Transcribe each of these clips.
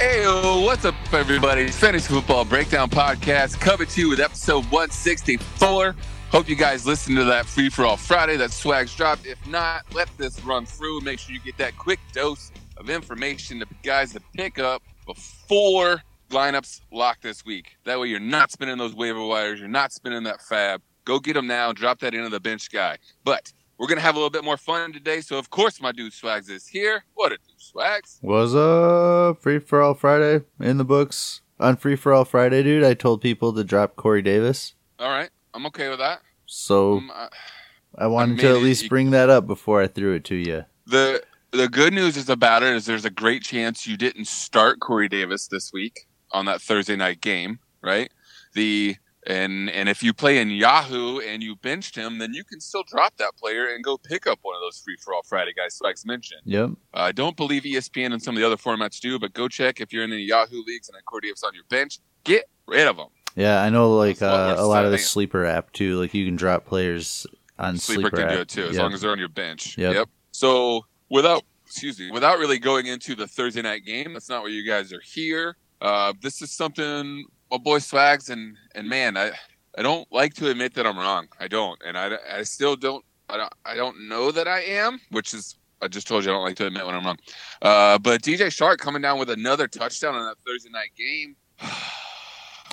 Hey, what's up, everybody? It's Fantasy Football Breakdown Podcast coming to you with episode 164. Hope you guys listened to that free for all Friday that swags dropped. If not, let this run through. Make sure you get that quick dose of information to guys to pick up before lineups lock this week. That way, you're not spinning those waiver wires. You're not spinning that fab. Go get them now. Drop that into the bench guy. But we're gonna have a little bit more fun today. So of course, my dude Swags is here. What a Swags. What's up? Free for all Friday in the books. On Free for all Friday, dude, I told people to drop Corey Davis. All right, I'm okay with that. So Um, I- I wanted I to at least you- bring that up before I threw it to you. the the good news is about it is there's a great chance you didn't start Corey Davis this week on that Thursday night game, right? The and and if you play in Yahoo and you benched him, then you can still drop that player and go pick up one of those free for all Friday guys Swags mentioned. Yep. I don't believe ESPN and some of the other formats do, but go check if you're in any Yahoo leagues and Davis on your bench. Get rid of him. Yeah, I know. Like uh, a lot of the sleeper app too. Like you can drop players on Sleeper, sleeper, can app. do it too, as Yep. long as they're on your bench. Yep. So without excuse me, without really going into the Thursday night game, that's not why you guys are here. Uh, this is something my boy Swags and and man, I I don't like to admit that I'm wrong. I don't, and I, I still don't. I don't. I don't know that I am, which is. I just told you I don't like to admit when I'm wrong. Uh, but DJ Chark coming down with another touchdown on that Thursday night game.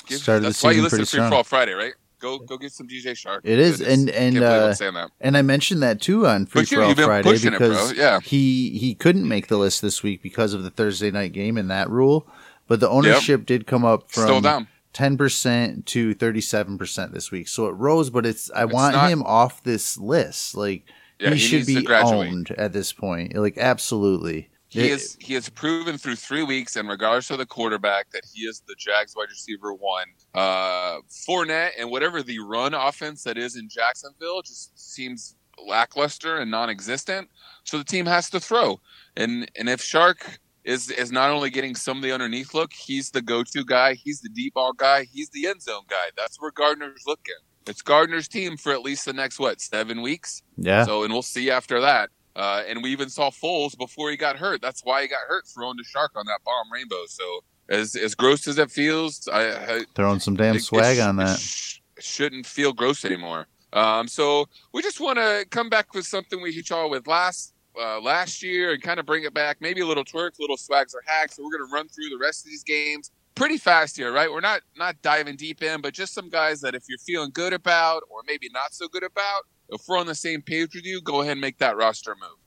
Give- Started the why you listen to Free strong. For Friday, right? Go go get some DJ Chark. It is, Goodness. and and uh, and I mentioned that too on Free for All Friday pushing it, because Yeah. he he couldn't make the list this week because of the Thursday night game and that rule. But the ownership did come up Still from down. ten percent to thirty seven percent this week, so it rose. But it's I It's want not- him off this list. Like Yeah, he, he should be owned at this point. Like absolutely. He It- is he has proven through three weeks, and regardless of the quarterback, that he is the Jags wide receiver one. Uh, Fournette and whatever the run offense that is in Jacksonville just seems lackluster and non-existent. So the team has to throw, and and if Chark is is not only getting some of the underneath look, he's the go-to guy. He's the deep ball guy. He's the end zone guy. That's where Gardner's looking. It's Gardner's team for at least the next what seven weeks. Yeah. So, and we'll see after that. Uh, and we even saw Foles before he got hurt. That's why he got hurt throwing the Chark on that bomb rainbow. So, as as gross as it feels, I, I Throwing some damn it- it swag sh- on it that. sh- shouldn't feel gross anymore. Um, so we just want to come back with something we hit y'all with last uh, last year and kind of bring it back. Maybe a little twerk, little swags or hacks. So we're gonna run through the rest of these games pretty fast here, right? We're not not diving deep in, but just some guys that if you're feeling good about or maybe not so good about, if we're on the same page with you, go ahead and make that roster move.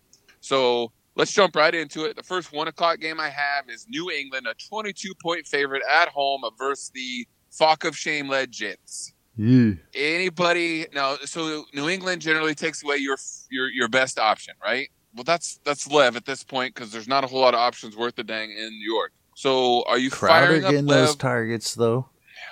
So let's jump right into it. The first one o'clock game I have is New England, a 22 point favorite at home versus the Falk of Shame led Jets. Anybody now? So New England generally takes away your your your best option, right? Well, that's that's Lev at this point because there's not a whole lot of options worth the dang in New York. So are you Crowder firing up getting those targets though.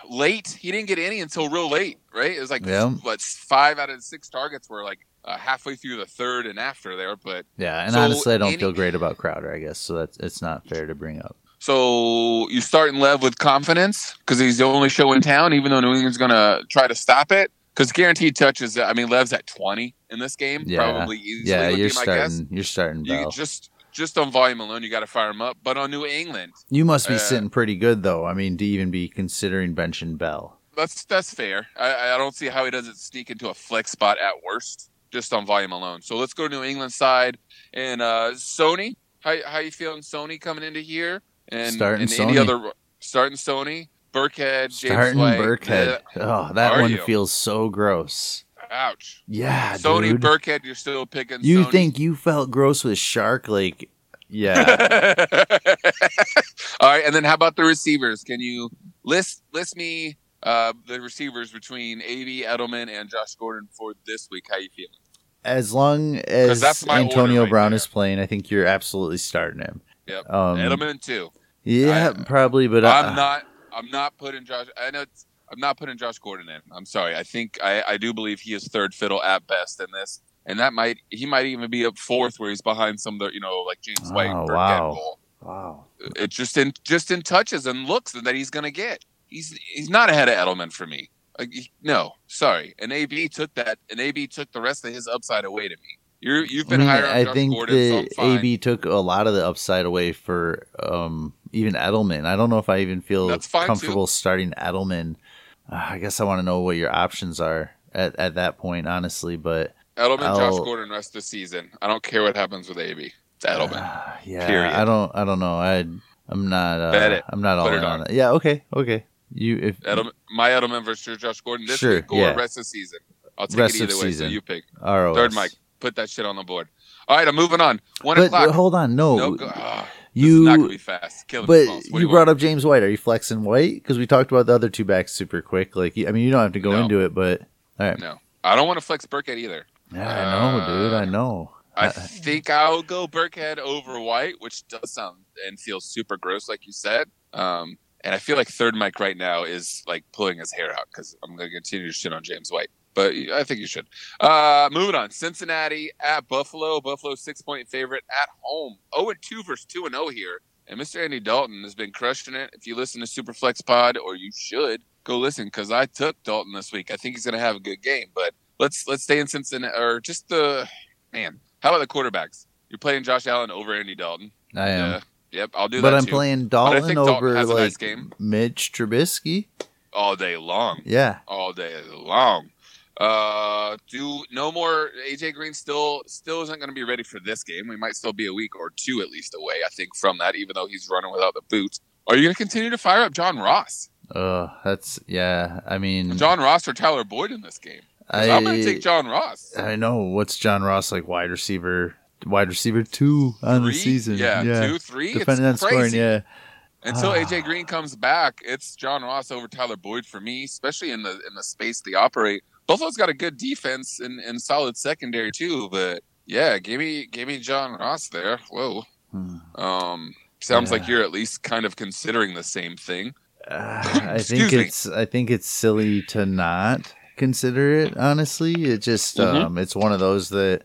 late? He didn't get any until real late, right? It was like Yeah. what five out of six targets were like uh, halfway through the third and after there, but Yeah, and So honestly, I don't any- feel great about Crowder. I guess so. That's it's not fair to bring up. So you start in Lev with confidence because he's the only show in town, even though New England's going to try to stop it. Because guaranteed touches, I mean, Lev's at twenty in this game, Yeah. probably easily. Yeah, you're be my guess. starting. You're starting You Bell. just just on volume alone, you got to fire him up. But on New England, You must be uh, sitting pretty good though. I mean, to even be considering benching Bell. that's that's fair. I, I don't see how he doesn't sneak into a flex spot at worst, just on volume alone. So let's go to New England side and uh, Sony. How how you feeling, Sony, coming into here? And Starting and any Sony. other starting Sony, Burkhead, James Starting White. Burkhead. uh, oh, that are one you? feels so gross. Ouch. Yeah, Sony dude. Burkhead, you're still picking. you Sony. think you felt gross with Chark? Like, yeah. All right, and then how about the receivers? Can you list list me uh, the receivers between AB Edelman and Josh Gordon for this week? How you feeling? as long as that's my Antonio right Brown there. is playing, I think you're absolutely starting him. Yep. Um, Edelman too. Yeah, I- probably, but I'm uh, not. I'm not putting Josh. I know. It's, I'm not putting Josh Gordon in. I'm sorry. I think I, I do believe he is third fiddle at best in this, and that might he might even be up fourth where he's behind some of the you know like James White. Oh, Burkhead wow. goal. Wow. It's just in just in touches and looks that he's going to get. He's he's not ahead of Edelman for me. Like, he- no, sorry. And AB took that, and AB took the rest of his upside away to me. You're you've I, been mean, higher on I Josh think Gordon, I'm the fine. AB took a lot of the upside away for um even Edelman. I don't know if I even feel That's fine, comfortable starting Edelman. I guess I want to know what your options are at, at that point, honestly. But Edelman, Josh I'll- Gordon, rest of the season. I don't care what happens with AB. It's Edelman. uh, yeah, Period. I don't. I don't know. I I'm not. Uh, Bet it. I'm not all Put it in on on. it. Yeah. Okay. Okay. You if Edelman, my Edelman versus Josh Gordon this Sure, week or yeah. rest of the season. I'll take Rest it either way. season. So you pick. ROS. Third Mike. Put that shit on the board. All right, I'm moving on. One But, o'clock. but hold on. No. no, go, ah, is not gonna you. be fast. Killing But me, Smalls. What you want? brought up James White. Are you flexing White? Because we talked about the other two backs super quick. Like, I mean, you don't have to go No. into it, but all right. No, I don't want to flex Burkhead either. Yeah, I know, dude. I Uh, know. I Uh, think I'll go Burkhead over White, which does sound and feels super gross, like you said. Um, and I feel like third Mike right now is like pulling his hair out because I'm going to continue to shit on James White. But I think you should. Uh, moving on. Cincinnati at Buffalo. Buffalo six point favorite at home. 0 and 2 versus 2 and 0 here. And Mr. Andy Dalton has been crushing it. If you listen to Superflex Pod, or you should go listen because I took Dalton this week. I think he's going to have a good game. But let's let's stay in Cincinnati or just the man. How about the quarterbacks? You're playing Josh Allen over Andy Dalton. I am. Yeah. Yep, I'll do but that I'm too. playing I Dalton think Dalton over has a like nice game. Mitch Trubisky. all day long. Yeah. All day long. Uh, do no more. AJ Green still still isn't going to be ready for this game. We might still be a week or two at least away. I think from that, even though he's running without the boots. Are you going to continue to fire up John Ross, Uh, that's yeah. I mean, John Ross or Tyler Boyd in this game. I I'm going to take John Ross. I know what's John Ross like wide receiver, wide receiver two on Three? the season. yeah, yeah, two, three. Depending on it's scoring, yeah. Until Ah. AJ Green comes back, it's John Ross over Tyler Boyd for me, especially in the in the space they operate. Buffalo's got a good defense and, and solid secondary too, but yeah, give me give me John Ross there. Whoa. Hmm. Um sounds like you're at least kind of considering the same thing. Uh, I think me. it's I think it's silly to not consider it. Honestly, it just Mhm. um, it's one of those that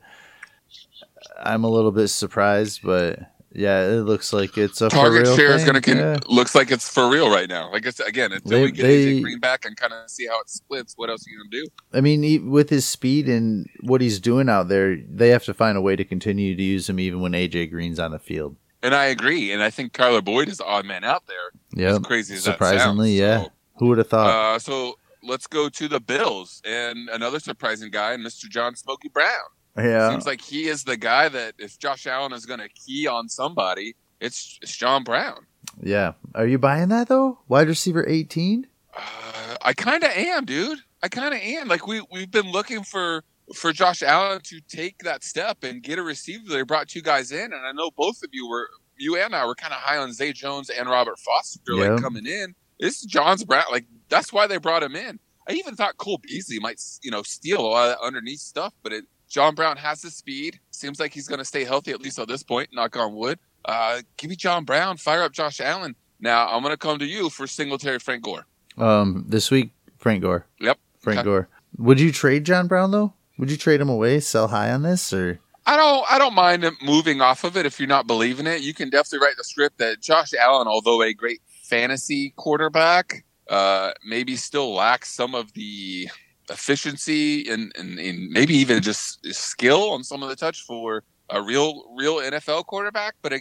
I'm a little bit surprised, but yeah, it looks like it's a for Target real share is going to Yeah. looks like it's for real right now. Like it's again until They- we get they- AJ Green back and kind of see how it splits. What else are you going to do? I mean, e- with his speed and what he's doing out there, they have to find a way to continue to use him even when AJ Green's on the field. And I agree. And I think Tyler Boyd is the odd man out there. Yeah, crazy as surprisingly, that sounds. yeah. Who would have thought? Uh, so let's go to the Bills and another surprising guy, Mr. John Smokey Brown. Yeah, Seems like he is the guy that if Josh Allen is going to key on somebody, it's, it's John Brown. yeah. Are you buying that though? Wide receiver eighteen. Uh, I kind of am, dude. I kind of am. Like we we've been looking for for Josh Allen to take that step and get a receiver. They brought two guys in, and I know both of you were you and I were kind of high on Zay Jones and Robert Foster Yeah. like coming in. This is John's Brown. Like that's why they brought him in. I even thought Cole Beasley might you know steal a lot of that underneath stuff, but it, John Brown has the speed. Seems like he's going to stay healthy at least at this point. Knock on wood. Uh, give me John Brown. Fire up Josh Allen. Now I'm going to come to you for Singletary Frank Gore. Um, this week, Frank Gore. Yep. Frank Okay. Gore. Would you trade John Brown though? Would you trade him away, sell high on this, or I don't I don't mind moving off of it if you're not believing it. You can definitely write the script that Josh Allen, although a great fantasy quarterback, uh, maybe still lacks some of the efficiency and, and, and maybe even just skill on some of the touch for a real real NFL quarterback. But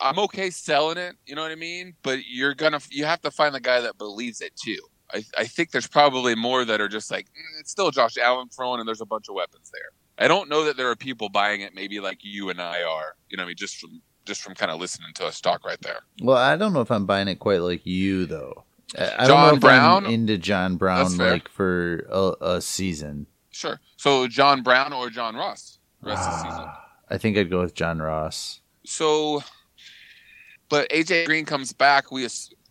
I'm okay selling it. You know what I mean? But you're gonna you have to find the guy that believes it too. I, I think there's probably more that are just like "Mm, it's still Josh Allen throwing, and there's a bunch of weapons there. I don't know that there are people buying it, maybe like you and I are. You know, I mean, just from just from kind of listening to a stock right there. well, I don't know if I'm buying it quite like you though. I, I don't John Brown? I'm into John Brown like for a, a season. Sure. So John Brown or John Ross rest of the season. Ah, I think I'd go with John Ross. So, but AJ Green comes back. We,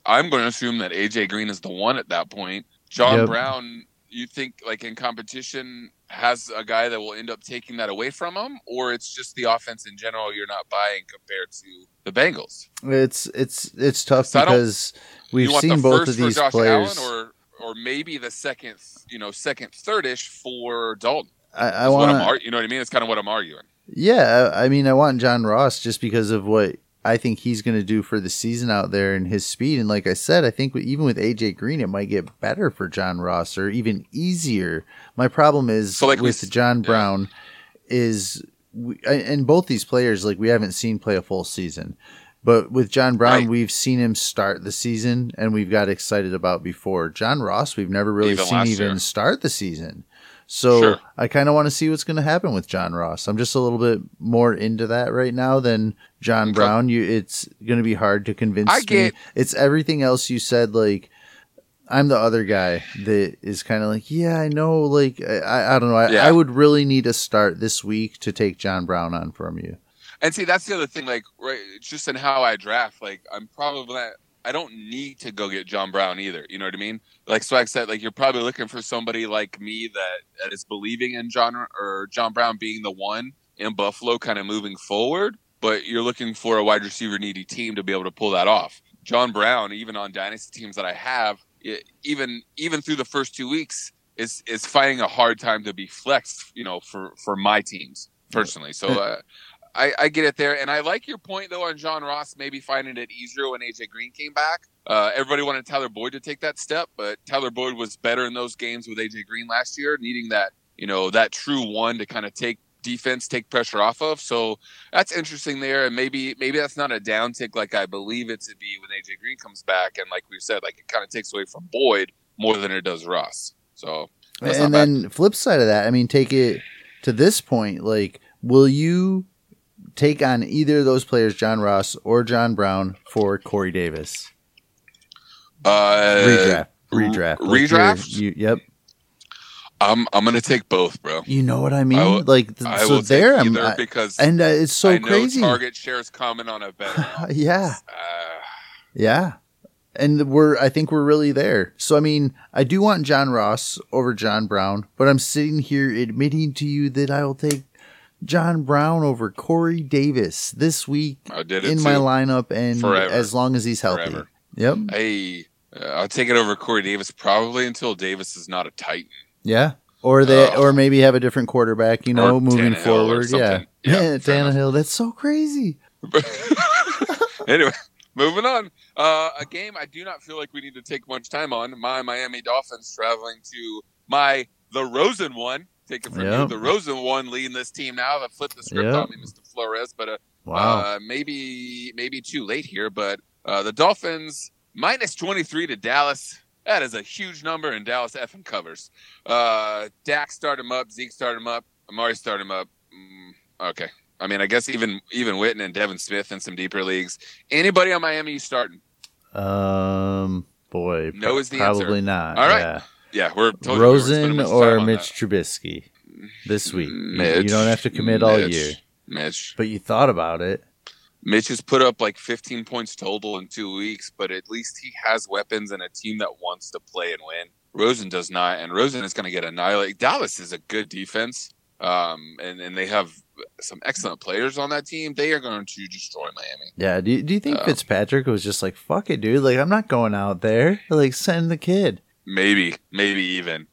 I'm going to assume that AJ Green is the one at that point. John Yep. Brown, you think like in competition has a guy that will end up taking that away from him, or it's just the offense in general you're not buying compared to the Bengals. It's it's it's tough So I don't- because we've seen both of these players. Allen, or or maybe the second, you know, second, thirdish for Dalton. I, I Is what I'm want you know what I mean? It's kind of what I'm arguing. Yeah, I I mean, I want John Ross just because of what I think he's going to do for the season out there and his speed. And like I said, I think even with AJ Green, it might get better for John Ross or even easier. My problem is So, like with s- John yeah. Brown is we, and both these players like we haven't seen play a full season. But with John Brown, Right. we've seen him start the season and we've got excited about before. John Ross, we've never really Even seen even year. start the season. So Sure. I kind of want to see what's going to happen with John Ross. I'm just a little bit more into that right now than John Okay. Brown. You, it's going to be hard to convince I me. It's everything else you said. Like I'm the other guy that is kind of like, yeah, I know. Like I, I don't know. I, Yeah. I would really need a start this week to take John Brown on from you. And see, that's the other thing. Like, right, just in how I draft. Like, I'm probably not, I don't need to go get John Brown either. You know what I mean? Like Swag said, like you're probably looking for somebody like me that, that is believing in John or John Brown being the one in Buffalo, kind of moving forward. But you're looking for a wide receiver needy team to be able to pull that off. John Brown, even on dynasty teams that I have, it, even even through the first two weeks, is is finding a hard time to be flexed. You know, for for my teams personally. So. Uh, I, I get it there, and I like your point though on John Ross maybe finding it easier when AJ Green came back. Uh, everybody wanted Tyler Boyd to take that step, but Tyler Boyd was better in those games with AJ Green last year, needing that you know that true one to kind of take defense, take pressure off of. So that's interesting there, and maybe maybe that's not a downtick like I believe it to be when AJ Green comes back, and like we've said, like it kind of takes away from Boyd more than it does Ross. So and not bad. then flip side of that, I mean, take it to this point. Like, will you take on either of those players, John Ross or John Brown, for Corey Davis? uh, redraft, redraft, redraft? You, yep. I'm I'm gonna take both, bro. You know what I mean? I will- like, th- I so there, take I'm, I- because and uh, it's so I crazy. Target shares coming on a better. yeah, Uh, yeah. And we're, I think we're really there. So, I mean, I do want John Ross over John Brown, but I'm sitting here admitting to you that I will take John Brown over Corey Davis this week I did it in too. my lineup and Forever. as long as he's healthy. Forever. Yep. Hey, uh, I'll take it over Corey Davis probably until Davis is not a Titan. Yeah. Or they Oh. or maybe have a different quarterback, you know, moving Tannehill forward. Yeah. Yeah, Yeah. Tannehill. That's so crazy. anyway, moving on. Uh, a game I do not feel like we need to take much time on. My Miami Dolphins traveling to my the Rosen one. Take it from you. The Rosen one leading this team now. That flipped the script Yep. on me, Mr. Flores. But uh, Wow. Uh, maybe maybe too late here, but uh, the Dolphins minus 23 to Dallas. That is a huge number, and Dallas effing covers. Uh, Dak started him up, Zeke started him up, Amari start him up. Mm, okay, I mean, I guess even even Witten and Devin Smith in some deeper leagues. Anybody on Miami you starting? um boy. No is the probably answer. not. All right. Yeah. Yeah, we're told you we weren't Rosen or Mitch that. Trubisky this week. Mitch, you don't have to commit all year. Mitch. But you thought about it. Mitch has put up like 15 points total in two weeks, but at least he has weapons and a team that wants to play and win. Rosen does not, and Rosen is going to get annihilated. Dallas is a good defense, um, and and they have some excellent players on that team. They are going to destroy Miami. Yeah. Do you, do you think Uh, Fitzpatrick was just like, fuck it, dude? Like, I'm not going out there. Like, send the kid. Maybe, maybe even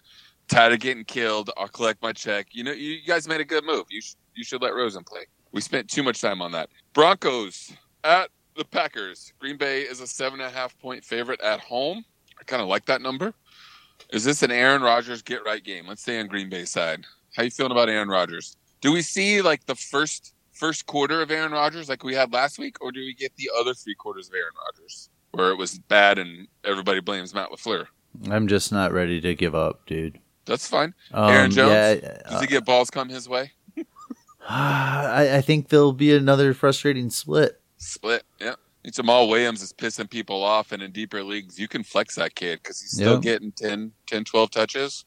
tired of getting killed. I'll collect my check. You know, you guys made a good move. You sh- you should let Rosen play. We spent too much time on that. Broncos at the Packers. Green Bay is a seven and a half point favorite at home. I kind of like that number. Is this an Aaron Rodgers get right game? Let's stay on Green Bay side. How you feeling about Aaron Rodgers? Do we see like the first first quarter of Aaron Rodgers like we had last week, or do we get the other three quarters of Aaron Rodgers where it was bad and everybody blames Matt Lafleur? I'm just not ready to give up, dude. That's fine. Um, Aaron Jones? Yeah, Does he get balls come his way? I, I think there'll be another frustrating split. Split. Yeah. Jamaal Williams is pissing people off, and in deeper leagues, you can flex that kid because he's still Yeah. getting 10, 10, 12 touches.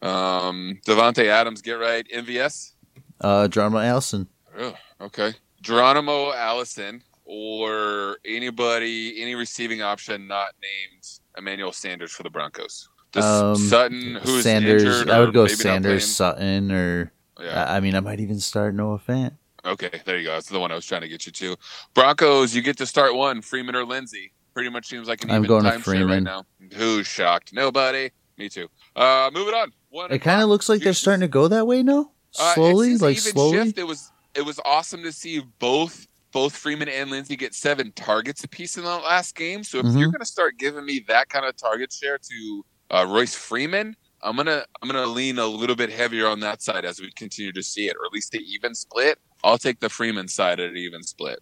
Um, Davante Adams, get right. MVS. Uh, Drama Allison. Oh, okay. Geronimo Allison or anybody, any receiving option not named Emmanuel Sanders for the Broncos. Does Um, Sutton, who's Sanders. injured, I would go Sanders, Sutton, or? Yeah. I mean, I might even start Noah Fant. Okay, there you go. That's the one I was trying to get you to. Broncos, you get to start one, Freeman or Lindsay. Pretty much seems like an I'm even going to time share right now. Who's shocked? Nobody. Me too. Uh, moving on. One It kind of looks like they're starting to go that way now. Uh, Slowly, just like even slowly. Shift. It was it was awesome to see both both Freeman and Lindsay get seven targets apiece in the last game. So if Mhm. you're going to start giving me that kind of target share to uh, Royce Freeman, I'm gonna I'm gonna lean a little bit heavier on that side as we continue to see it, or at least the even split. I'll take the Freeman side at an even split.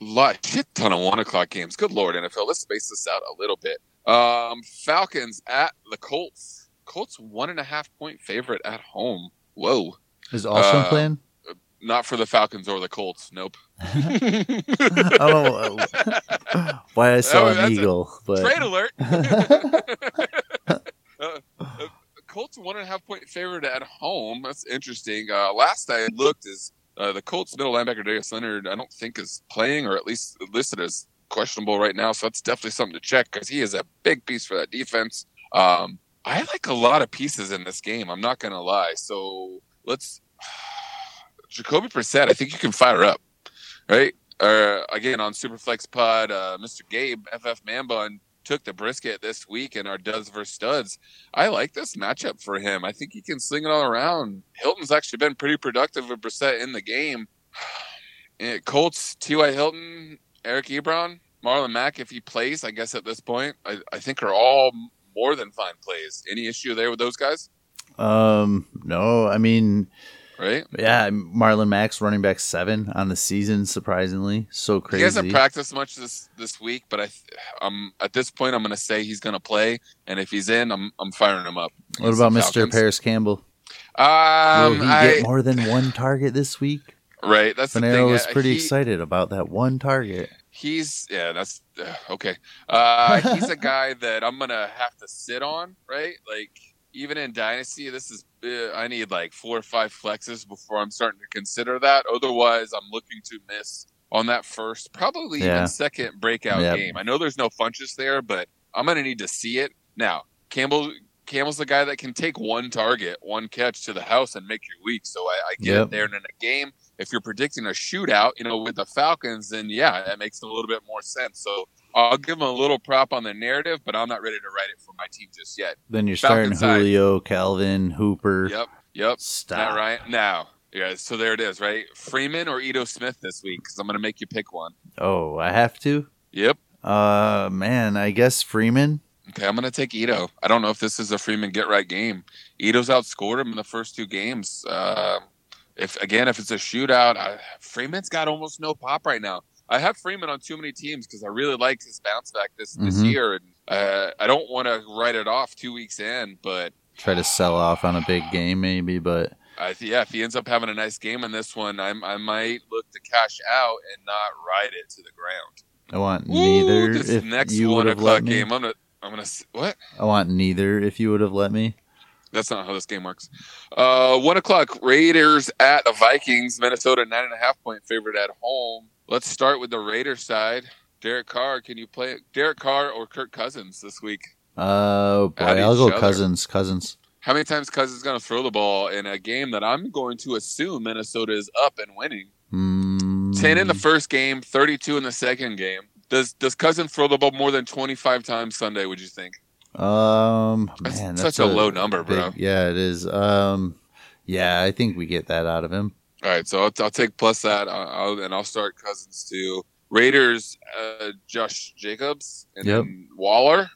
lot shit ton of one o'clock games. Good lord, NFL. Let's space this out a little bit. Um, Falcons at the Colts. Colts one and a half point favorite at home. Whoa. Is Austin Uh, playing? Not for the Falcons or the Colts. Nope. oh, why I saw Oh, an eagle, but Trade alert. uh, uh, Colts one and a half point favorite at home. That's interesting. Uh, last I looked, is uh, the Colts middle linebacker Darius Leonard. I don't think is playing, or at least listed as questionable right now. So that's definitely something to check because he is a big piece for that defense. Um, I like a lot of pieces in this game. I'm not going to lie. So let's Jacoby Brissett. I think you can fire up, right? Uh, again on Superflex Pod, uh, Mr. Gabe FF Manbun took the brisket this week in our Duds versus Studs. I like this matchup for him. I think he can sling it all around. Hilton's actually been pretty productive with Brissett in the game. Eh, Colts, T.Y. Hilton, Eric Ebron, Marlon Mack, if he plays, I guess at this point, I, I think are all more than fine plays. Any issue there with those guys? um, no. I mean, Right? yeah, Marlon Max, running back seven on the season. Surprisingly, so crazy. He hasn't practiced much this this week, but I, um, at this point, I'm going to say he's going to play, and if he's in, I'm I'm firing him up. what about Mr. Parris Campbell? Um, Will he I, get more than one target this week? right. That's the Finero thing. was pretty he- excited about that one target. He's yeah, that's uh, okay. Uh, he's a guy that I'm gonna have to sit on, right? Like even in dynasty, this is uh, I need like four or five flexes before I'm starting to consider that. Otherwise, I'm looking to miss on that first, probably Yeah. even second breakout Yep. game. I know there's no funches there, but I'm gonna need to see it now. Campbell. Campbell's the guy that can take one target, one catch to the house and make your week. So I, I get Yep. it there. And in a game, if you're predicting a shootout, you know, with the Falcons, then yeah, that makes a little bit more sense. So I'll give him a little prop on the narrative, but I'm not ready to write it for my team just yet. Then you're Falcons starting side. Julio, Calvin, Hooper. Yep, yep. Stop. That right now. Yeah, so there it is, right? Freeman or Ito Smith this week because I'm going to make you pick one. Oh, I have to. Yep. Uh, man, I guess Freeman. Okay, I'm going to take Ito. I don't know if this is a Freeman get right game. Ito's outscored him in the first two games. Uh, if again, if it's a shootout, I, Freeman's got almost no pop right now. I have Freeman on too many teams because I really like his bounce back this this Mhm. year, and uh, I don't want to write it off two weeks in. But Try to sell off on a big game, maybe, but I th- yeah, if he ends up having a nice game in this one, I'm, I might look to cash out and not ride it to the ground. I want Ooh, neither. this If next you one o'clock game, I'm gonna I'm gonna what? I want neither. If you would have let me, That's not how this game works. Uh, one o'clock Raiders at the Vikings. Minnesota nine and a half point favorite at home. Let's start with the Raiders side. Derek Carr, can you play Derek Carr or Kirk Cousins this week? Oh boy, I'll go other. Cousins. Cousins. How many times Cousins going to throw the ball in a game that I'm going to assume Minnesota is up and winning? Mm, Ten in the first game, thirty-two in the second game. Does does Cousins throw the ball more than twenty-five times Sunday? Would you think? Um, man, That's such that's a low number, bro. yeah, it is. Um, yeah, I think we get that out of him. All right, so I'll, I'll take plus that, I'll, I'll, and I'll start Cousins too. Raiders, uh, Josh Jacobs, and Yep. then Waller.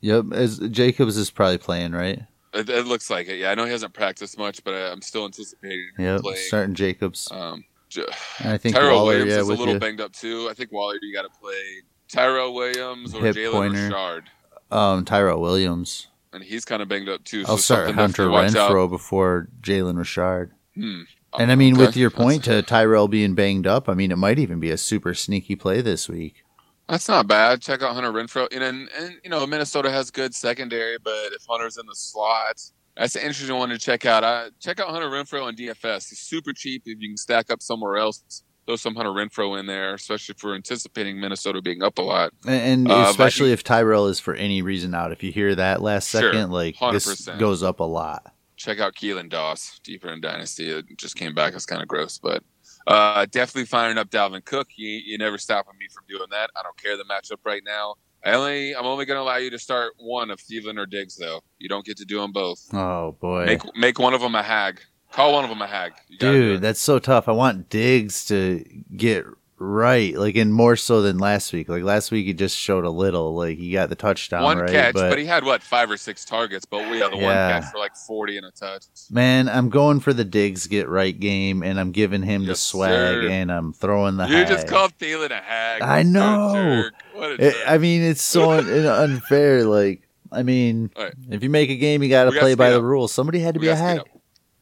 Yep, as Jacobs is probably playing right. It, it looks like it. Yeah, I know he hasn't practiced much, but I, I'm still anticipating him Yep, playing. starting Jacobs. Um, J- I think Tyrell Waller, Williams yeah, is a little you. banged up too. I think Waller, you got to play Tyrell Williams or Hip Jalen pointer. Richard, Um, Tyrell Williams. and he's kind of banged up too. I'll so start Hunter. Renfrow before Jalen Richard. Hmm. And I mean, Okay. with your point to Tyrell being banged up, I mean, it might even be a super sneaky play this week. That's not bad. Check out Hunter Renfrow. And, and, and you know, Minnesota has good secondary, but if Hunter's in the slot, that's an interesting one to check out. Uh, check out Hunter Renfrow on DFS. He's super cheap if you can stack up somewhere else. Throw some Hunter Renfrow in there, especially if we're anticipating Minnesota being up a lot. And, and Uh, especially if Tyrell is for any reason out. If you hear that last Sure, second, like this 100%. goes up a lot. Check out Keelan Doss deeper in Dynasty. It just came back. It's kind of gross, but uh, definitely firing up Dalvin Cook. You, you never stopping me from doing that. I don't care the matchup right now. I only I'm only going to allow you to start one of Thielen or Diggs though. You don't get to do them both. Oh boy, Make make one of them a hag. Call one of them a hag. You dude, that's so tough. I want Diggs to get Right, like and more so than last week. Like last week, he just showed a little. Like he got the touchdown, one right? catch, but, he had what five or six targets, but we had the one catch for like forty and a touch. man, I'm going for the Diggs get right game, and I'm giving him the swag, sir. and I'm throwing the. You just hag. called Thielen a hag. I know. What a It- I mean, it's so unfair. Like, I mean, right. if you make a game, you got to play by speed the rules. Somebody had to We be a hag. up.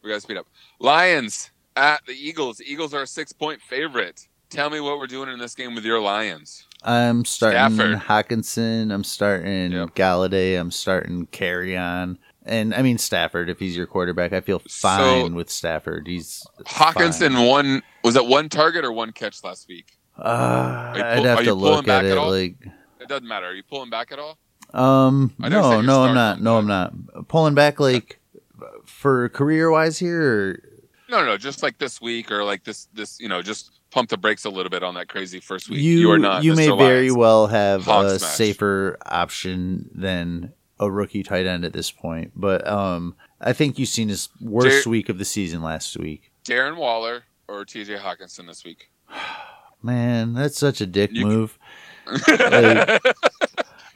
We gotta speed up. Lions at the Eagles. The Eagles are a six point favorite. Tell me what we're doing in this game with your Lions. I'm starting Stafford. Hockenson. I'm starting Yep. Golladay. I'm starting Carry on. And I mean Stafford. If he's your quarterback, I feel So- fine with Stafford. He's Hockenson fine. one was that one target or one catch last week? Uh, you I'd have to look at at it. all? Like, It doesn't matter. Are you pulling back at all? um, no, no, I'm not. No, but- I'm not pulling back. Like for career wise here. No, no, no, just like this week or like this this you know just pump the brakes a little bit on that crazy first week. you are not. you may Mr. very well have a safer option than a rookie tight end at this point. But um, I think you've seen his worst Jer- week of the season last week. Darren Waller or T.J. Hockenson this week. Man, that's such a dick You- move. no,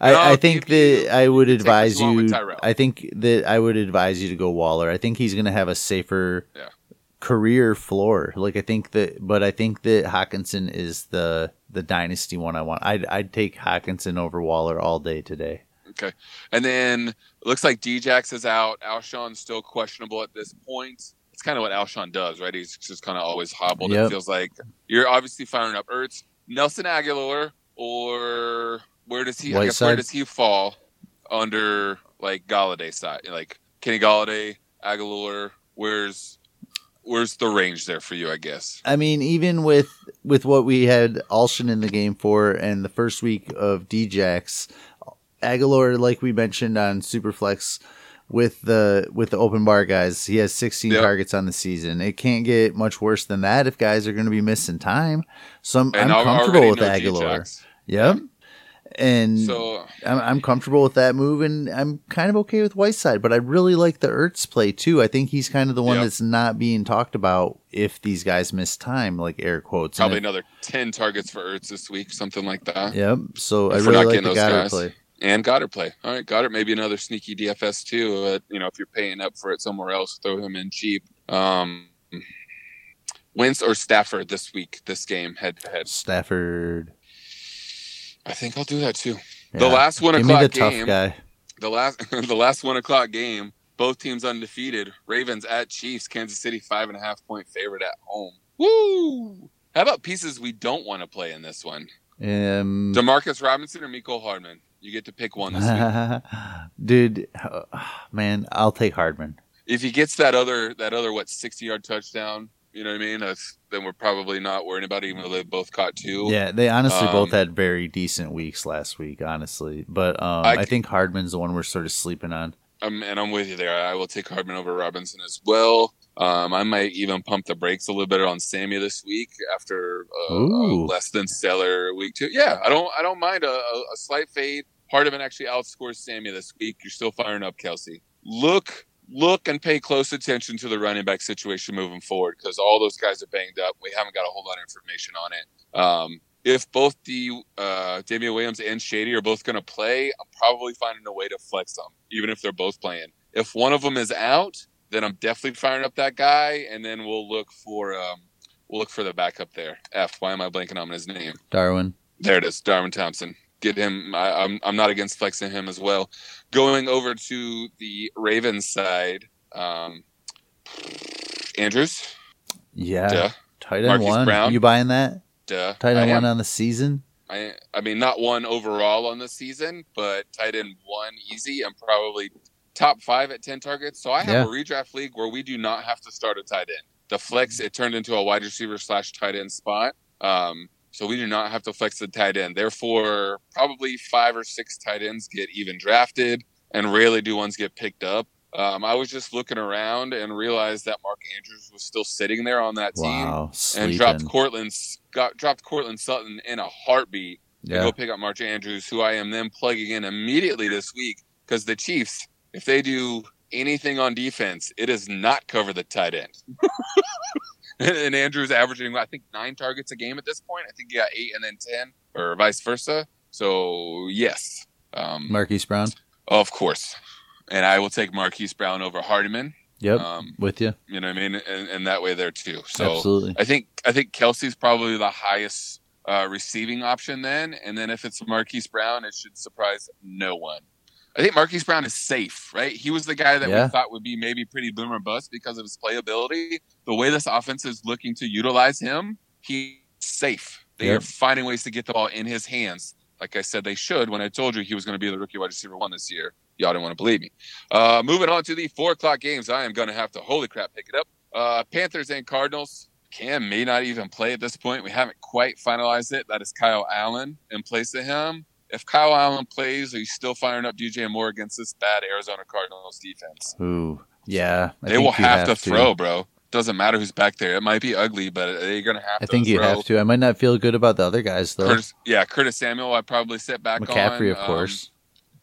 I, I think you- you- that I would you advise you want with you. Tyrell. I think that I would advise you to go Waller. I think he's going to have a safer Yeah. Career floor. Like I think that, but I think that Hockenson is the the dynasty one I want. I'd I'd take Hockenson over Waller all day today. Okay. And then it looks like Djax is out. Alshon's still questionable at this point. It's kind of what Alshon does, right? He's just kind of always hobbled. Yep. It feels like you're obviously firing up Ertz, Nelson Agholor, or where does he? I guess where does he fall under like Golladay side? Like Kenny Golladay, Agholor. Where's where's the range there for you? I guess. I mean, even with with what we had Alshon in the game for, and the first week of Djax, Agholor, like we mentioned on Superflex, with the with the open bar guys, he has 16 Yep. targets on the season. It can't get much worse than that if guys are going to be missing time. So I'm, I'm comfortable with Agholor. Yep. And So I'm, I'm comfortable with that move, and I'm kind of okay with Whiteside. But I really like the Ertz play too. I think he's kind of the one Yep. that's not being talked about if these guys miss time, like air quotes. And probably another ten targets for Ertz this week, something like that. Yep. So I If we're really like the Goedert guys. play. and Goedert play. All right, Goedert maybe another sneaky DFS too. Uh, you know, if you're paying up for it somewhere else, throw him in cheap. Um, Wentz or Stafford this week, this game head to head. Stafford. I think I'll do that too. Yeah. The last one Give o'clock the tough game. guy. The last the last one o'clock game. Both teams undefeated. Ravens at Chiefs. Kansas City five and a half point favorite at home. Woo! How about pieces we don't want to play in this one? Um, Demarcus Robinson or Mecole Hardman? You get to pick one this week. dude, uh, man, I'll take Hardman. if he gets that other that other what sixty yard touchdown, you know what I mean? That's then we're probably not worrying about it, even though they both caught two. Yeah, they honestly both Um, had very decent weeks last week, honestly. But um, I I, think Hardman's the one we're sort of sleeping on. Um, and I'm with you there. I will take Hardman over Robinson as well. Um, I might even pump the brakes a little bit on Sammy this week after uh, a less than stellar week two. Yeah, I don't I don't mind a, a, a slight fade. Hardman actually outscores Sammy this week. You're still firing up Kelce. Look look and pay close attention to the running back situation moving forward because all those guys are banged up. We haven't got a whole lot of information on it. Um, if both the uh, Damien Williams and Shady are both going to play, I'm probably finding a way to flex them, even if they're both playing. If one of them is out, then I'm definitely firing up that guy, and then we'll look for um, we'll look for the backup there. F. Why am I blanking on his name? Darwin. There it is, Darwin Thompson. Get him. I, I'm I'm not against flexing him as well. Going over to the Ravens side, um, Andrews. Yeah. Duh, Tight end Marquise one. Brown. You buying that? duh. Tight end one on the season? I I mean not one overall on the season, but tight end one easy and probably top five at ten targets. So I have Yeah. a redraft league where we do not have to start a tight end. The flex it turned into a wide receiver slash tight end spot. Um, so we do not have to flex the tight end. Therefore, probably five or six tight ends get even drafted, and rarely do ones get picked up. Um, I was just looking around and realized that Mark Andrews was still sitting there on that team Wow. and dropped Courtland got dropped Cortland Sutton in a heartbeat to go pick up March Andrews, who I am then plugging in immediately this week because the Chiefs, if they do anything on defense, it is not cover the tight end. and Andrews averaging I think nine targets a game at this point. I think he got eight and then ten, or vice versa. So yes, um, Marquise Brown. of course, and I will take Marquise Brown over Hardiman. Yep, Um, with you. you know what I mean, and, and that way there too. So Absolutely. I think I think Kelce's probably the highest uh, receiving option then, and then if it's Marquise Brown, it should surprise no one. I think Marquise Brown is safe, right? He was the guy that Yeah. we thought would be maybe pretty boomer bust because of his playability. The way this offense is looking to utilize him, he's safe. They Yep. are finding ways to get the ball in his hands. Like I said, they should. When I told you he was going to be the rookie wide receiver one this year, y'all didn't want to believe me. Uh, moving on to the four o'clock games, I am going to have to holy crap pick it up. Uh, Panthers and Cardinals. Cam may not even play at this point. We haven't quite finalized it. That is Kyle Allen in place of him. If Kyle Allen plays, are you still firing up DJ Moore against this bad Arizona Cardinals defense? Ooh, yeah. I they will you have, to, throw, bro. Doesn't matter who's back there. It might be ugly, but they're gonna have to? I to. think you have to. I might not feel good about the other guys though. Curtis, yeah, Curtis Samuel. I probably sit back on. McCaffrey, on. of course. Um,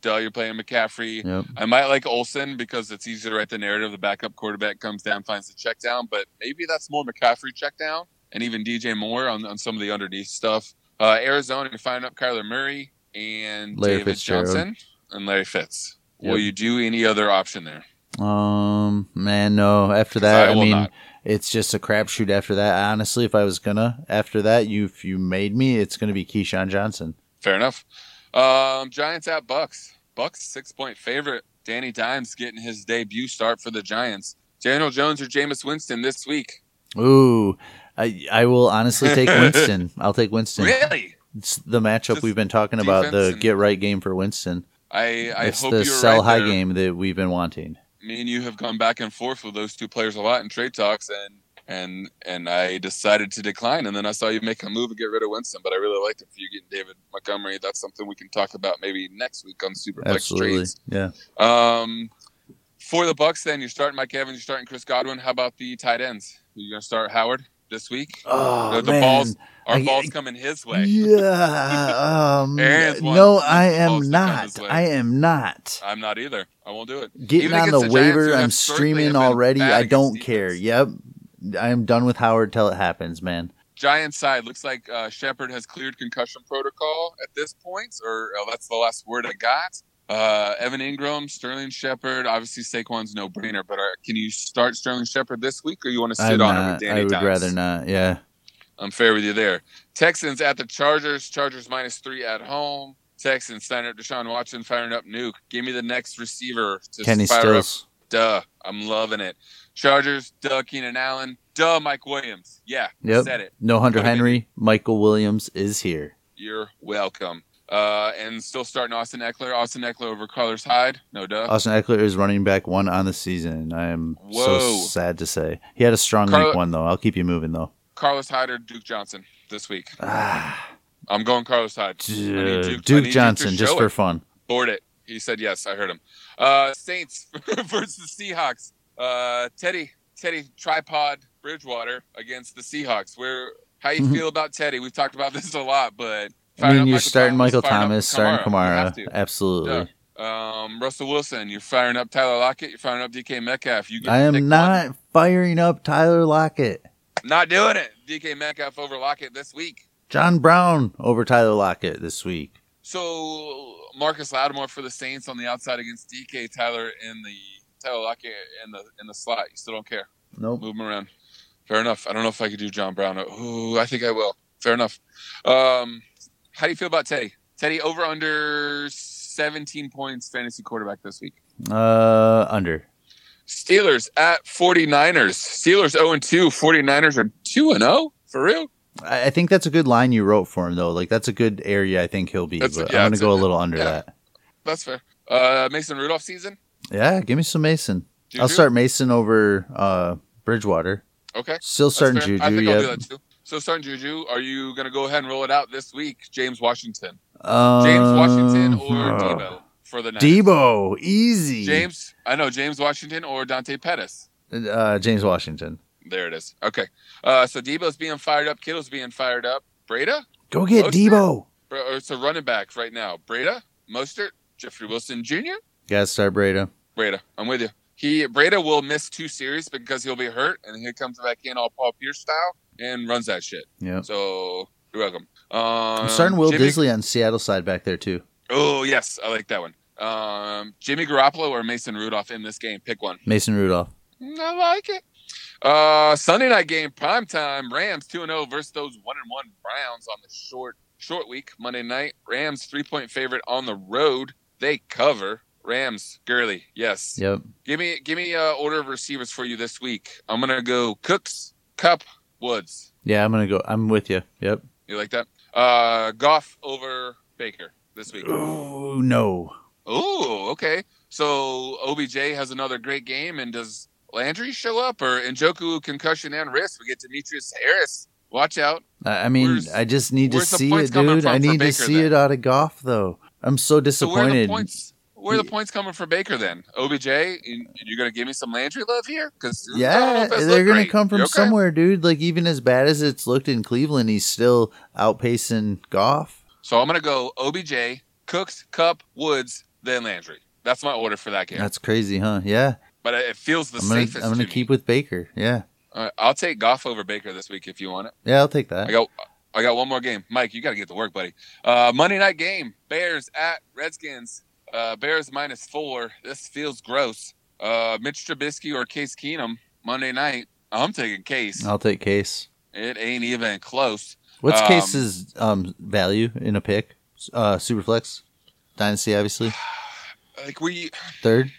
duh, you're playing McCaffrey. Yep. I might like Olsen because it's easier to write the narrative. The backup quarterback comes down, finds the check down, but maybe that's more McCaffrey check down and even DJ Moore on, on some of the underneath stuff. Uh, Arizona, you're finding up Kyler Murray and Larry David Fitzgerald. Johnson and Larry Fitz. Will you do any other option there? Um, man, no. After that, I I, mean, not. it's just a crapshoot. After that, honestly, if I was gonna, after that, you if you made me, it's gonna be KeeSean Johnson. Fair enough. Um, Giants at Bucs. Bucs six point favorite. Danny Dimes getting his debut start for the Giants. Daniel Jones or Jameis Winston this week. Ooh, I I will honestly take Winston. I'll take Winston. Really? It's the matchup we've been talking about, the get right game for Winston. I, I it's hope the sell right high there. game that we've been wanting. Me and you have gone back and forth with those two players a lot in trade talks, and and and I decided to decline. And then I saw you make a move and get rid of Winston, but I really liked it for you getting David Montgomery. That's something we can talk about maybe next week on Superflex Absolutely, trades. yeah. Um, for the Bucs, then you're starting Mike Evans, you're starting Chris Godwin. How about the tight ends? Are you gonna start Howard this week? Oh the, the man, balls, our I- balls coming his way. yeah. Um, no, I am not. I am not. I'm not either. I won't do it. Getting Even on the waiver, I'm streaming already. I don't care. Yep, I am done with Howard till it happens, man. Giants side looks like uh, Shepard has cleared concussion protocol at this point, or uh, that's the last word I got. Uh, Evan Engram, Sterling Shepard, obviously Saquon's no brainer, but are, can you start Sterling Shepard this week, or you want to sit I'm on not. with Danny I would Dimes? rather not. Yeah. I'm fair with you there. Texans at the Chargers. Chargers minus three at home. Texans signing up Deshaun Watson, firing up Nuke. Give me the next receiver to Kenny fire Stills. up. Duh, I'm loving it. Chargers, duh, Keenan Allen, duh, Mike Williams. Yeah, Yep. said it. No Hunter a Henry. Michael Williams is here. You're welcome. Uh, and still starting Austin Ekeler. Austin Ekeler over Carlos Hyde. No duh. Austin Ekeler is running back one on the season. I am Whoa. so sad to say. He had a strong Carl- week one though. I'll keep you moving though. Carlos Hyde or Duke Johnson this week. Ah, I'm going Carlos Hyde. I need Duke, Duke- need Duke Johnson, just for it. fun. Board it. He said yes. I heard him. Uh, Saints versus Seahawks. Uh, Teddy, Teddy tripod Bridgewater against the Seahawks. Where how you Mhm. feel about Teddy? We've talked about this a lot, but I mean, you're starting Michael Thomas, starting Kamara. Absolutely. Um, Russell Wilson, you're firing up Tyler Lockett. You're firing up DK Metcalf. You I am one. not firing up Tyler Lockett. not doing it. DK Metcalf over Lockett this week. John Brown over Tyler Lockett this week. So Marcus Lattimore for the Saints on the outside against DK Tyler in the Tyler Lockett in the in the slot. You still don't care. Nope. Move him around. Fair enough. I don't know if I could do John Brown. Ooh, I think I will. Fair enough. Um, how do you feel about Teddy? Teddy over under 17 points fantasy quarterback this week. Uh, under. Steelers at 49ers. Steelers 0 and 2. 49ers are 2 and 0. For real? I think that's a good line you wrote for him, though. Like that's a good area. I think he'll be. That's- but yeah, I'm gonna go a- a little under yeah. that. That's fair. Uh, Mason Rudolph season? Yeah, give me some Mason. I'll start Mason over uh Bridgewater. Okay. Still starting. Juju. I think I'll do Yeah. that too. So starting Juju, are you going to go ahead and roll it out this week? James Washington, Uh, James Washington, or Deebo for the Niners? Deebo, easy. James, I know James Washington or Dante Pettis. uh, James Washington. There it is. Okay. Uh, so Deebo's being fired up. Kittle's being fired up. Breida, Go get Mostert? Deebo. Or it's a running backs right now. Breida, Mostert, Jeffrey Wilson Jr. Gotta start Breida. Breida, I'm with you. He Breida will miss two series because he'll be hurt, and he comes back in all Paul Pierce style and runs that shit. Yeah. So you're welcome. Um, I'm starting Will Jimmy- Dissly on Seattle side back there too. Oh yes, I like that one. Um, Jimmy Garoppolo or Mason Rudolph in this game? Pick one. Mason Rudolph. I like it. Uh, Sunday night game, prime time. Rams two and zero versus those one and one Browns on the short short week Monday night. Rams three point favorite on the road. They cover. Rams Gurley. Yes. Yep. Give me give me uh, order of receivers for you this week. I'm gonna go Cooks, Kupp, Woods. Yeah, I'm gonna go. I'm with you. Yep. You like that? Uh, Goff over Baker this week. Oh no. Oh, okay. So OBJ has another great game, and does Landry show up or Njoku concussion and wrist? We get Demetrius Harris. Watch out. I mean, Where's- I just need to see it, dude. I need to Baker see then? it out of Goff, though. I'm so So where are the disappointed. points? Where are the points coming for Baker then? OBJ, and you're gonna give me some Landry love here? Because yeah, they're gonna come from somewhere, dude. Like even as bad as it's looked in Cleveland, he's still outpacing Goff. So I'm gonna go OBJ, Cooks, Kupp, Woods, then Landry. That's my order for that game. That's crazy, huh? Yeah, but it feels the I'm gonna safest. I'm gonna keep me. with Baker. Yeah, right, I'll take Goff over Baker this week if you want it. yeah, I'll take that. I got I got one more game. Mike, you got to get to work, buddy. Uh, Monday night game: Bears at Redskins. Uh, Bears minus four. This feels gross. Uh, Mitch Trubisky or Case Keenum Monday night. I'm taking Case. I'll take Case. It ain't even close. What's Um, Case's um value in a pick? Uh, Superflex, Dynasty, obviously Like we, third.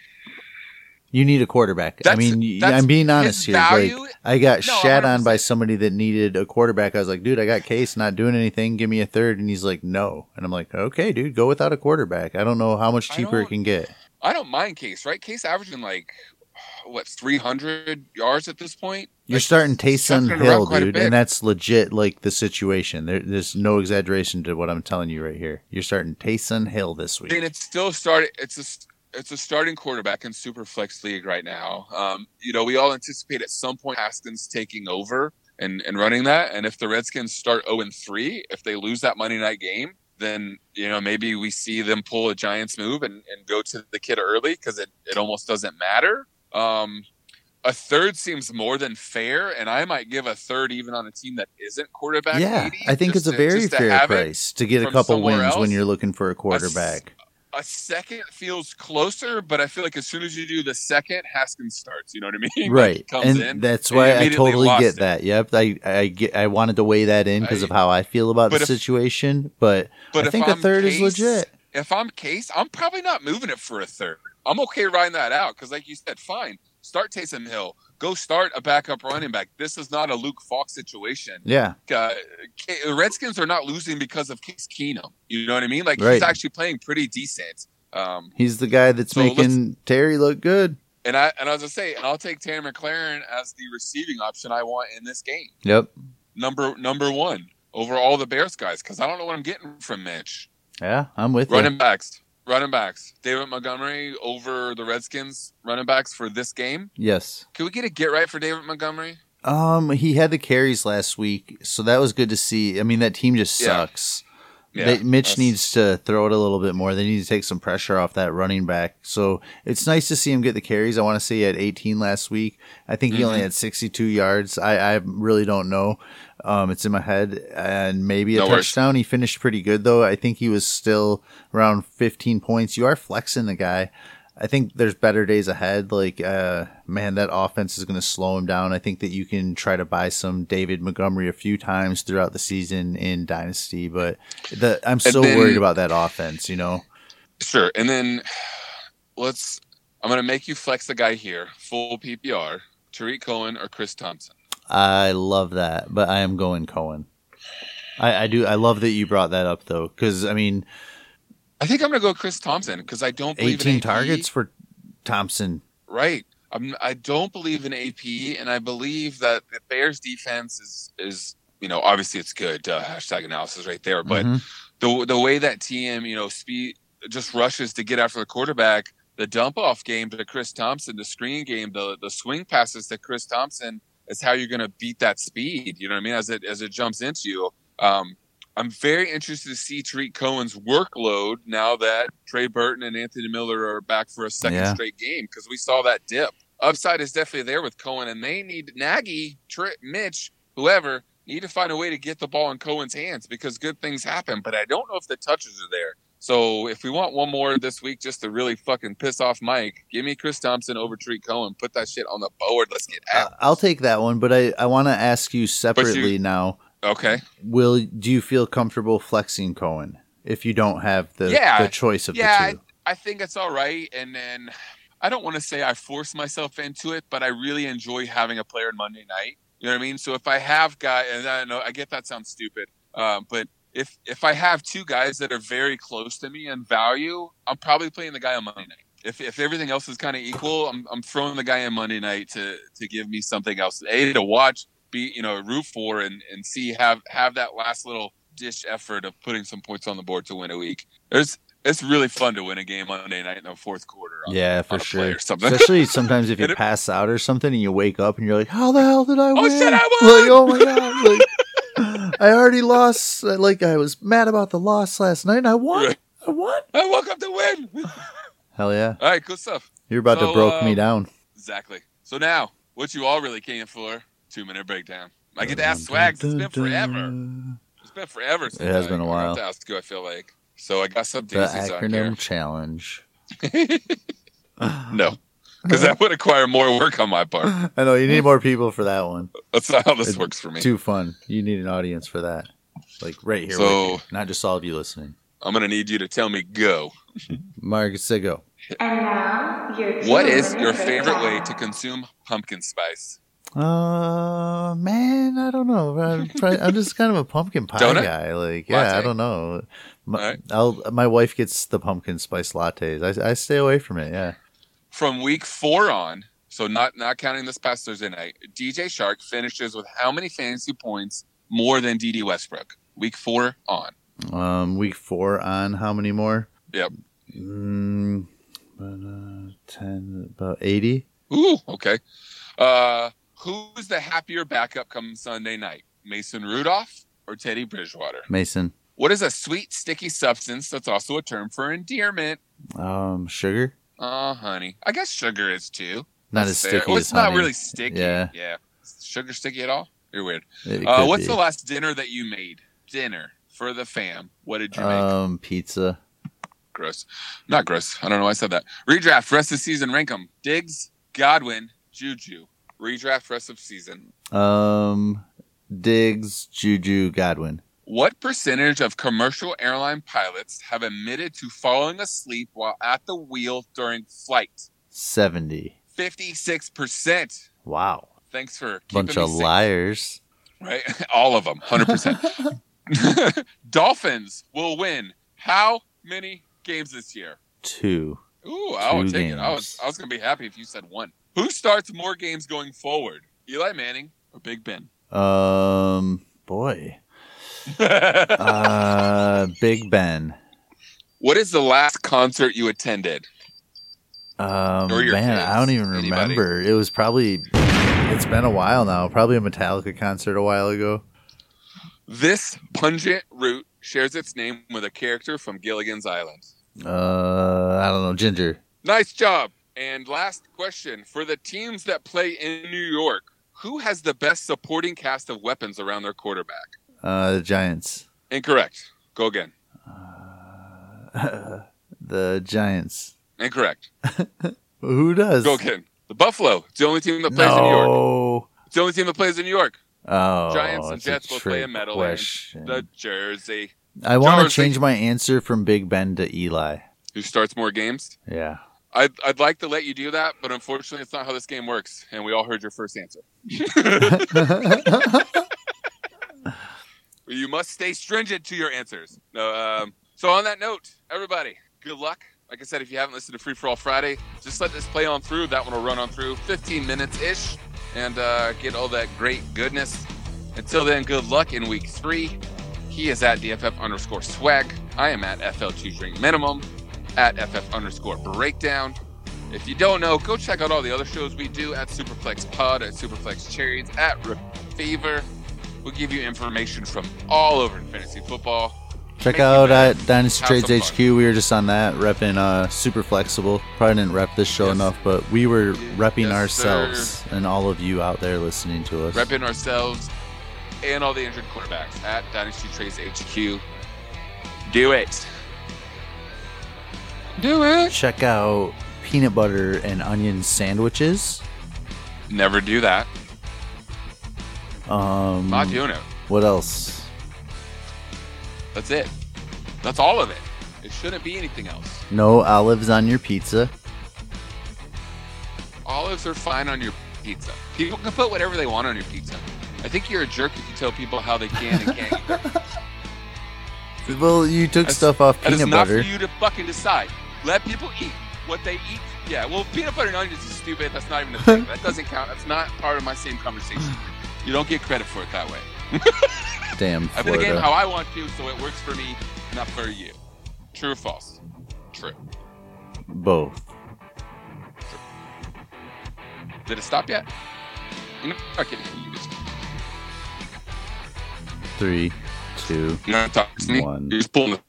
You need a quarterback. I mean, I'm being honest here. value- Like, I got No, shat on by somebody that needed a quarterback. I was like, dude, I got Case, not doing anything. Give me a third, and he's like, no. And I'm like, okay, dude, go without a quarterback. I don't know how much cheaper it can get. I don't mind Case. Right? Case averaging like what 300 yards at this point. You're Like, starting Taysom Hill, around quite a dude, and that's legit. Like the situation. There, there's no exaggeration to what I'm telling you right here. You're starting Taysom Hill this week. I mean, it's still started. It's a it's a starting quarterback in super flex league right now. Um, you know, we all anticipate at some point Haskins taking over and and running that. And if the Redskins start zero and three, if they lose that Monday night game, then you know maybe we see them pull a Giants move and, and go to the kid early because it it almost doesn't matter. Um, a third seems more than fair, and I might give a third even on a team that isn't quarterback. Yeah, 80, I think it's a very to fair price to get a couple wins when you're looking for a quarterback. a second feels closer, but I feel like as soon as you do the second, Haskins starts. You know what I mean? Right, comes and in, that's and why you I totally get it. that. Yep, I I get. I wanted to weigh that in because of how I feel about the if- situation, but, But I think a third Case, is legit. If I'm Case, I'm probably not moving it for a third. I'm okay riding that out because, like you said, fine. Start Taysom Hill. Go start a backup running back. This is not a Luke Falk situation. Yeah, Uh, the Redskins are not losing because of Case Keenum. You know what I mean? Like Right. he's actually playing pretty decent. Um, he's the guy that's So making Terry look good. and I and I was gonna say, and I'll take Terry McLaurin as the receiving option I want in this game. Yep. number number one over all the Bears guys because I don't know what I'm getting from Mitch. Yeah, I'm with you. Running backs, running backs. David Montgomery over the Redskins running backs for this game. Yes. Can we get a get right for David Montgomery? Um, he had the carries last week, so that was good to see. I mean, that team just Yeah. sucks. They, Mitch that's- needs to throw it a little bit more. They need to take some pressure off that running back. So it's nice to see him get the carries. I want to say he had 18 last week. I think he only Mhm. had 62 yards. I, I really don't know. Um, it's in my head, and maybe a No worries. touchdown. He finished pretty good though. I think he was still around 15 points. You are flexing the guy. I think there's better days ahead. Like, uh, man, that offense is going to slow him down. I think that you can try to buy some David Montgomery a few times throughout the season in Dynasty, but the I'm so then- worried about that offense. You know, Sure. And then let's. I'm gonna make you flex the guy here. Full PPR. Tariq Cohen or Chris Thompson. I love that, but I am going Cohen. I, I do. I love that you brought that up though, because I mean, I think I'm gonna go Chris Thompson because I don't believe in 18 AP. targets for Thompson. Right. I'm, I don't believe in AP, and I believe that the Bears defense is is you know obviously it's good. Uh, hashtag analysis right there, but Mhm. the the way that TM you know speed just rushes to get after the quarterback, the dump off game to Chris Thompson, the screen game, the the swing passes to Chris Thompson is how you're going to beat that speed. You know what I mean? As it as it jumps into you. Um, I'm very interested to see Tariq Cohen's workload now that Trey Burton and Anthony Miller are back for a second Yeah. straight game because we saw that dip. Upside is definitely there with Cohen, and they need Nagy, Tri Mitch, whoever need to find a way to get the ball in Cohen's hands because good things happen. But I don't know if the touches are there. So if we want one more this week just to really fucking piss off Mike, give me Chris Thompson over Tariq Cohen. Put that shit on the board. Let's get Uh, out. I'll take that one, but I, I want to ask you separately now. Okay. Will do you feel comfortable flexing Cohen if you don't have the Yeah. the choice of Yeah, the two? I think it's all right. And then I don't want to say I force myself into it, but I really enjoy having a player on Monday night. You know what I mean? So if I have guy, and I know I get that sounds stupid, um, but if if I have two guys that are very close to me in value, I'm probably playing the guy on Monday night. If, if everything else is kind of equal, I'm, I'm throwing the guy on Monday night to to give me something else. A to watch, be you know root for, and and see have have that last little dish effort of putting some points on the board to win a week. There's it's really fun to win a game Monday night in the fourth quarter. on- Yeah, for on a play sure. Something. Especially sometimes if you it- pass out or something and you wake up and you're like, "How the hell did I oh, win? Oh, win?" shit, I Like, won! oh my god! Like, I already lost. Like I was mad about the loss last night. and I won. Right. I won. I woke up to win. Hell yeah! All right, cool stuff. You're about So, to broke me um, down. Exactly. So now, what you all really came for? Two minute breakdown. I get to ask Swags. It's been forever. It's been forever. Since It has I- been a I while. To ask you, I feel like. So I got some The doozies on here. acronym challenge. No, because that would require more work on my part. I know you need more people for that one. That's not how this It's works for me. Too fun. You need an audience for that. Like right here, So- with you, not just all of you listening. I'm gonna need you to tell me go. Margaret Sigo. And now, your What is your favorite way to consume pumpkin spice? Uh, man, I don't know. I'm, probably, I'm just kind of a pumpkin pie Donut? guy. Like, yeah, I don't know. My, Alright. I'll, my wife gets the pumpkin spice lattes. I, I stay away from it. Yeah. From week four on, so not not counting this past Thursday night, DJ Chark finishes with how many fantasy points more than Dede Westbrook? Week four on. Um, week four on how many more? Yep. Mm, about, uh, ten, about eighty. Ooh, okay. Uh, who's the happier backup come Sunday night? Mason Rudolph or Teddy Bridgewater? Mason. What is a sweet, sticky substance that's also a term for endearment? Um, sugar. Oh, honey. I guess sugar is too. Not That's as fair. sticky Well, as it's not honey. really sticky. Yeah. Yeah. Sugar sticky at all? You're weird. Uh, what's be. the last dinner that you made? Dinner for the fam. What did you make? Um, pizza. gross. Not gross. I don't know why I said that. Redraft, rest of season, rank 'em. Diggs, Godwin, Juju. Redraft, rest of season. Um, Diggs, Juju, Godwin. What percentage of commercial airline pilots have admitted to falling asleep while at the wheel during flight? Seventy. 56%. Wow. Thanks for keeping Bunch of liars. Right? All of them, 100%. Dolphins will win how many games this year? Two. Ooh, I would take it. I was. I was going to be happy if you said one. Who starts more games going forward? Eli Manning or Big Ben? Um, boy. Uh, Big Ben. what is the last concert you attended? Um, man, kids. I don't even Anybody. remember. It was probably. It's been a while now. Probably a Metallica concert a while ago. This pungent root shares its name with a character from Gilligan's Island. Uh, I don't know. Ginger. Nice job. And last question for the teams that play in New York, who has the best supporting cast of weapons around their quarterback? Uh, the Giants. Incorrect. Go again. Uh, the Giants. Incorrect. Who does? Go again. The Buffalo. It's the only team that plays in New York. No. It's the only team that plays in New York. Oh, Giants and Jets both play in trick Meadowlands. question. The Jersey. I want to change my answer from Big Ben to Eli. Who starts more games? Yeah. I'd, I'd like to let you do that, but unfortunately, it's not how this game works. And we all heard your first answer. You must stay stringent to your answers. No, um, so on that note, everybody, good luck. Like I said, if you haven't listened to Free for All Friday, just let this play on through. That one will run on through 15 minutes ish, and uh, get all that great goodness. Until then, good luck in week three. He is at DFF underscore swag. I am at FL2 drink minimum, at FF underscore breakdown. If you don't know, go check out all the other shows we do at Superflex Pod, at Superflex Cherries, at Fever. We'll give you information from all over fantasy football. Check Make out at Dynasty Have Trades HQ. fun. We were just on that, repping uh, Super Flexible. Probably didn't rep this show Yes. enough, but we were repping Yes, ourselves and all of you out there listening to us. Repping ourselves and all the injured quarterbacks at Dynasty Trades HQ. Do it. Do it. Check out peanut butter and onion sandwiches. Never do that. Um, Not doing it. what else? That's it. That's all of it. It shouldn't be anything else. No olives on your pizza. Olives are fine on your pizza. People can put whatever they want on your pizza. I think you're a jerk if you tell people how they can and can't. Well, you took That's- stuff off peanut is peanut not butter. for you to fucking decide. Let people eat what they eat. Yeah, well, peanut butter and onions is stupid. That's not even a thing. that doesn't count. That's not part of my same conversation. You don't get credit for it that way. Damn, I play the game how I want to, so it works for me, not for you. True or false? True. Both. Did it stop yet? You know, not kidding. You just, Three, two. you're not talking to me. One. You're just pulling the